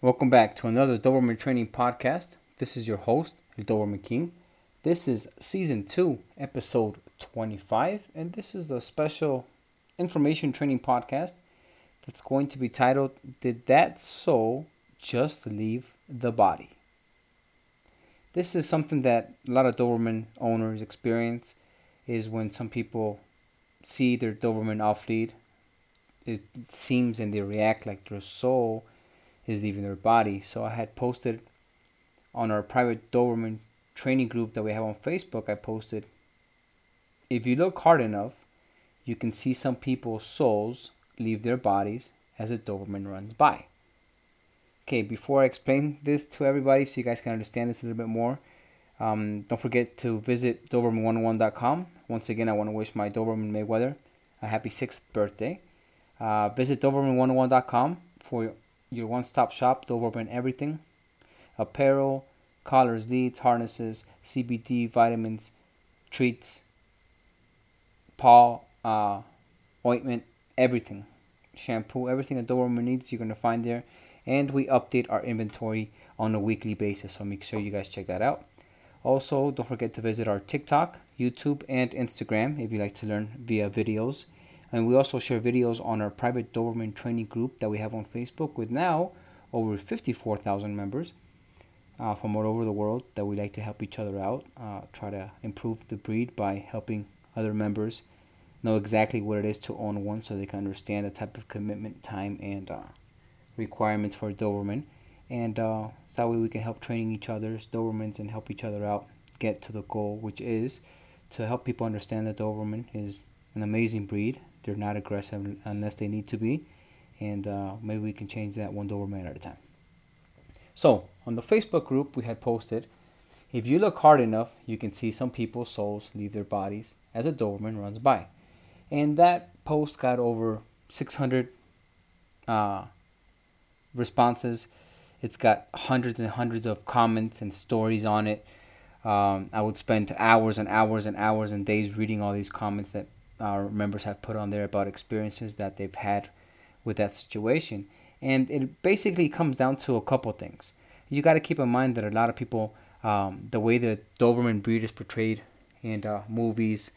Welcome back to another Doberman Training Podcast. This is your host, Doberman King. This is Season 2, Episode 25, and this is a special information training podcast that's going to be titled Did That Soul Just Leave the Body? This is something that a lot of Doberman owners experience is when some people see their Doberman off lead. It seems and they react like their soul is leaving their body. So I had posted on our private Doberman training group that we have on Facebook, I posted if you look hard enough, you can see some people's souls leave their bodies as a Doberman runs by. Okay, before I explain this to everybody so you guys can understand this a little bit more, um, don't forget to visit Doberman101.com. Once again, I want to wish my Doberman Mayweather a happy sixth birthday. Uh, visit Doberman101.com for your one stop shop, Doberman everything apparel, collars, leads, harnesses, CBD, vitamins, treats, paw, uh, ointment, everything. Shampoo, everything a Doberman needs, you're going to find there. And we update our inventory on a weekly basis, so make sure you guys check that out. Also, don't forget to visit our TikTok, YouTube, and Instagram if you like to learn via videos. And we also share videos on our private Doberman training group that we have on Facebook with now over 54,000 members uh, from all over the world that we like to help each other out, uh, try to improve the breed by helping other members know exactly what it is to own one so they can understand the type of commitment, time, and uh, requirements for a Doberman. And uh, so that way we can help training each other's Dobermans and help each other out get to the goal, which is to help people understand that Doberman is an amazing breed they're not aggressive unless they need to be, and uh, maybe we can change that one Doberman at a time. So on the Facebook group, we had posted, if you look hard enough, you can see some people's souls leave their bodies as a Doberman runs by, and that post got over 600 uh, responses. It's got hundreds and hundreds of comments and stories on it. Um, I would spend hours and hours and hours and days reading all these comments that our members have put on there about experiences that they've had with that situation. And it basically comes down to a couple things. You got to keep in mind that a lot of people, um, the way the Doberman breed is portrayed in uh, movies,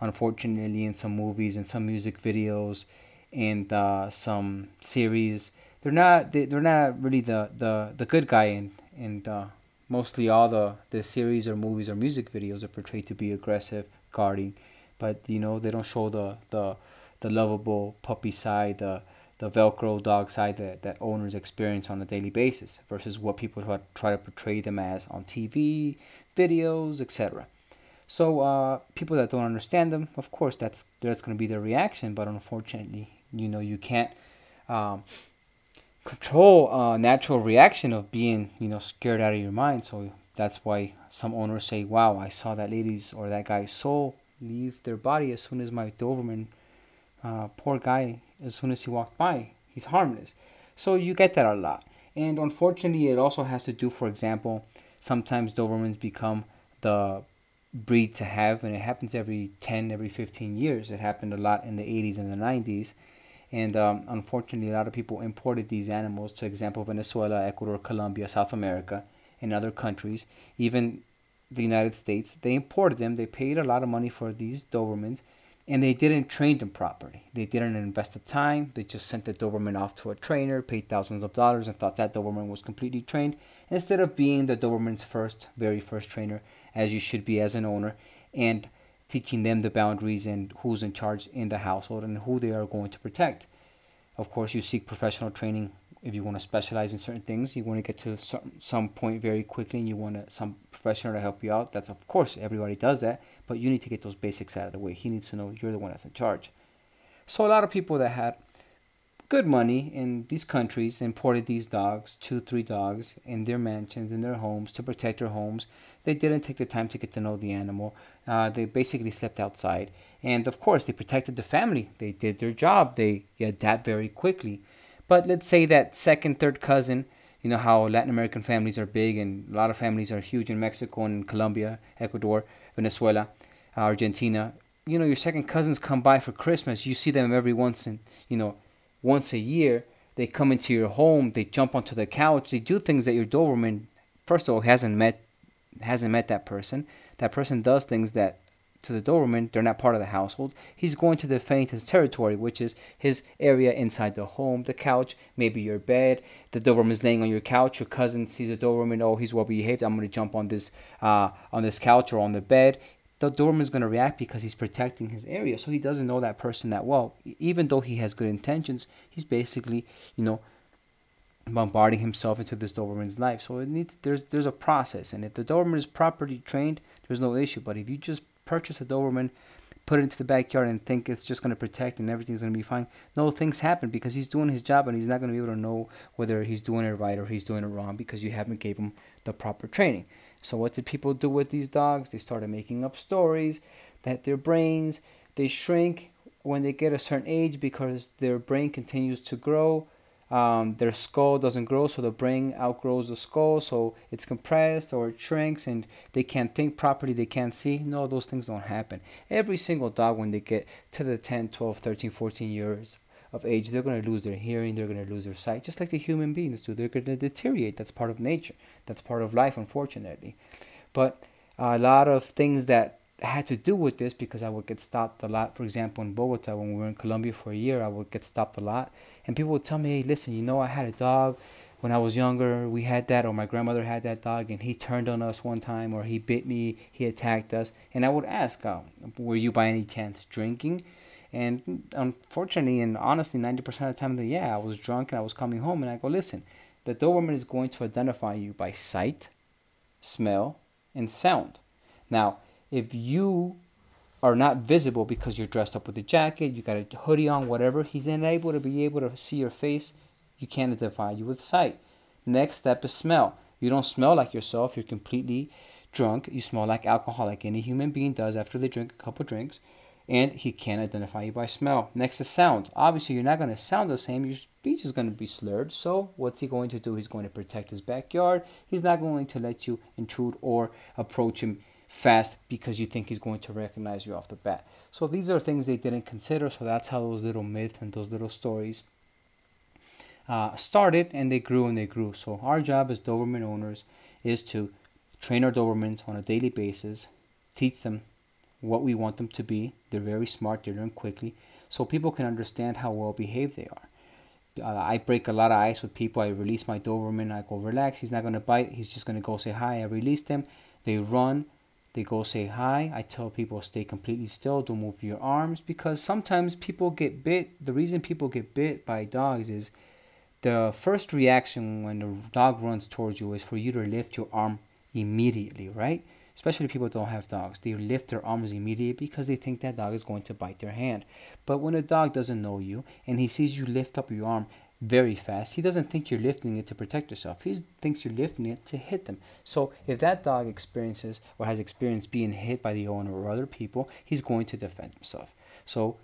unfortunately, in some movies and some music videos and uh, some series, they're not they, they're not really the, the, the good guy and and uh, mostly all the, the series or movies or music videos are portrayed to be aggressive, guarding, but you know they don't show the the the lovable puppy side, the the Velcro dog side that, that owners experience on a daily basis versus what people try to portray them as on TV, videos, etc. So uh, people that don't understand them, of course, that's that's going to be their reaction. But unfortunately, you know, you can't um, control a natural reaction of being, you know, scared out of your mind. So that's why some owners say, "Wow, I saw that lady's or that guy's soul leave their body as soon as my Doberman, uh, poor guy, as soon as he walked by, he's harmless. So you get that a lot. And unfortunately, it also has to do, for example, sometimes Dobermans become the breed to have, and it happens every 10, every 15 years. It happened a lot in the 80s and the 90s. And um, unfortunately, a lot of people imported these animals to example Venezuela, Ecuador, Colombia, South America, and other countries. Even the United States. They imported them. They paid a lot of money for these Dobermans, and they didn't train them properly. They didn't invest the time. They just sent the Doberman off to a trainer, paid thousands of dollars, and thought that Doberman was completely trained instead of being the Doberman's first, very first trainer, as you should be as an owner, and teaching them the boundaries and who's in charge in the household and who they are going to protect. Of course, you seek professional training if you want to specialize in certain things, you want to get to some, some point very quickly and you want some professional to help you out. That's of course everybody does that, but you need to get those basics out of the way. He needs to know you're the one that's in charge. So a lot of people that had good money in these countries imported these dogs, two, three dogs, in their mansions, in their homes to protect their homes. They didn't take the time to get to know the animal. Uh, they basically slept outside, and of course they protected the family. They did their job. They adapt very quickly. But let's say that second, third cousin, you know how Latin American families are big and a lot of families are huge in Mexico and Colombia, Ecuador, Venezuela, Argentina. You know, your second cousins come by for Christmas. You see them every once in, you know, once a year. they come into your home, they jump onto the couch, they do things that your Doberman, first of all, hasn't met, hasn't met that person. That person does things that to the Doberman, they're not part of the household. He's going to defend his territory, which is his area inside the home, the couch, maybe your bed. The Doberman's laying on your couch. Your cousin sees a Doberman. Oh, he's well behaved. I'm going to jump on this uh, on this couch or on the bed. The Doberman's going to react because he's protecting his area. So he doesn't know that person that well. Even though he has good intentions, he's basically, you know, bombarding himself into this Doberman's life. So it needs there's there's a process, and if the Doberman is properly trained, there's no issue. But if you just purchase a Doberman, put it into the backyard, and think it's just going to protect and everything's going to be fine. No, things happen because he's doing his job and he's not going to be able to know whether he's doing it right or he's doing it wrong because you haven't gave him the proper training. So what did people do with these dogs? They started making up stories that their brains they shrink when they get a certain age because their brain continues to grow um, their skull doesn't grow, so the brain outgrows the skull, so it's compressed or it shrinks and they can't think properly, they can't see. No, those things don't happen. Every single dog, when they get to the 10, 12, 13, 14 years of age, they're going to lose their hearing, they're going to lose their sight, just like the human beings do. They're going to deteriorate. That's part of nature, that's part of life, unfortunately. But a lot of things that had to do with this because I would get stopped a lot. For example, in Bogota, when we were in Colombia for a year, I would get stopped a lot. And people would tell me, hey, listen, you know, I had a dog when I was younger. We had that, or my grandmother had that dog, and he turned on us one time, or he bit me, he attacked us. And I would ask, uh, were you by any chance drinking? And unfortunately, and honestly, 90% of the time, the, yeah, I was drunk and I was coming home. And I go, listen, the Doberman is going to identify you by sight, smell, and sound. Now, if you are not visible because you're dressed up with a jacket, you got a hoodie on, whatever, he's unable to be able to see your face. You can't identify you with sight. Next step is smell. You don't smell like yourself. You're completely drunk. You smell like alcohol, like any human being does after they drink a couple drinks. And he can't identify you by smell. Next is sound. Obviously, you're not going to sound the same. Your speech is going to be slurred. So, what's he going to do? He's going to protect his backyard. He's not going to let you intrude or approach him fast because you think he's going to recognize you off the bat. So these are things they didn't consider. So that's how those little myths and those little stories uh, started and they grew and they grew. So our job as Doberman owners is to train our Dobermans on a daily basis, teach them what we want them to be. They're very smart, they learn quickly, so people can understand how well behaved they are. Uh, I break a lot of ice with people. I release my Doberman. I go, relax. He's not going to bite. He's just going to go say hi. I release them. They run. They go say hi. I tell people stay completely still, don't move your arms because sometimes people get bit. The reason people get bit by dogs is the first reaction when the dog runs towards you is for you to lift your arm immediately, right? Especially people don't have dogs. They lift their arms immediately because they think that dog is going to bite their hand. But when a dog doesn't know you and he sees you lift up your arm, very fast. He doesn't think you're lifting it to protect yourself. He thinks you're lifting it to hit them. So if that dog experiences or has experienced being hit by the owner or other people, he's going to defend himself. So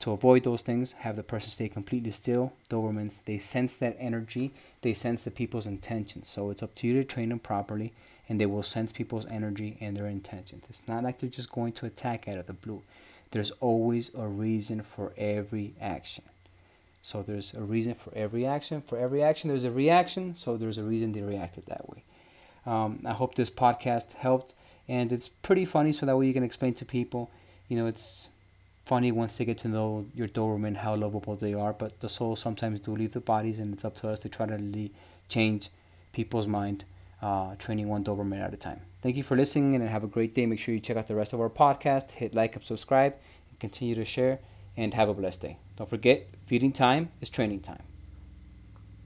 to avoid those things, have the person stay completely still. Dobermans, they sense that energy. They sense the people's intentions. So it's up to you to train them properly, and they will sense people's energy and their intentions. It's not like they're just going to attack out of the blue. There's always a reason for every action. So there's a reason for every action. For every action, there's a reaction. So there's a reason they reacted that way. Um, I hope this podcast helped, and it's pretty funny. So that way you can explain to people. You know, it's funny once they get to know your Doberman how lovable they are. But the souls sometimes do leave the bodies, and it's up to us to try to change people's mind. Uh, training one Doberman at a time. Thank you for listening and have a great day. Make sure you check out the rest of our podcast. Hit like and subscribe and continue to share and have a blessed day. Don't forget, feeding time is training time.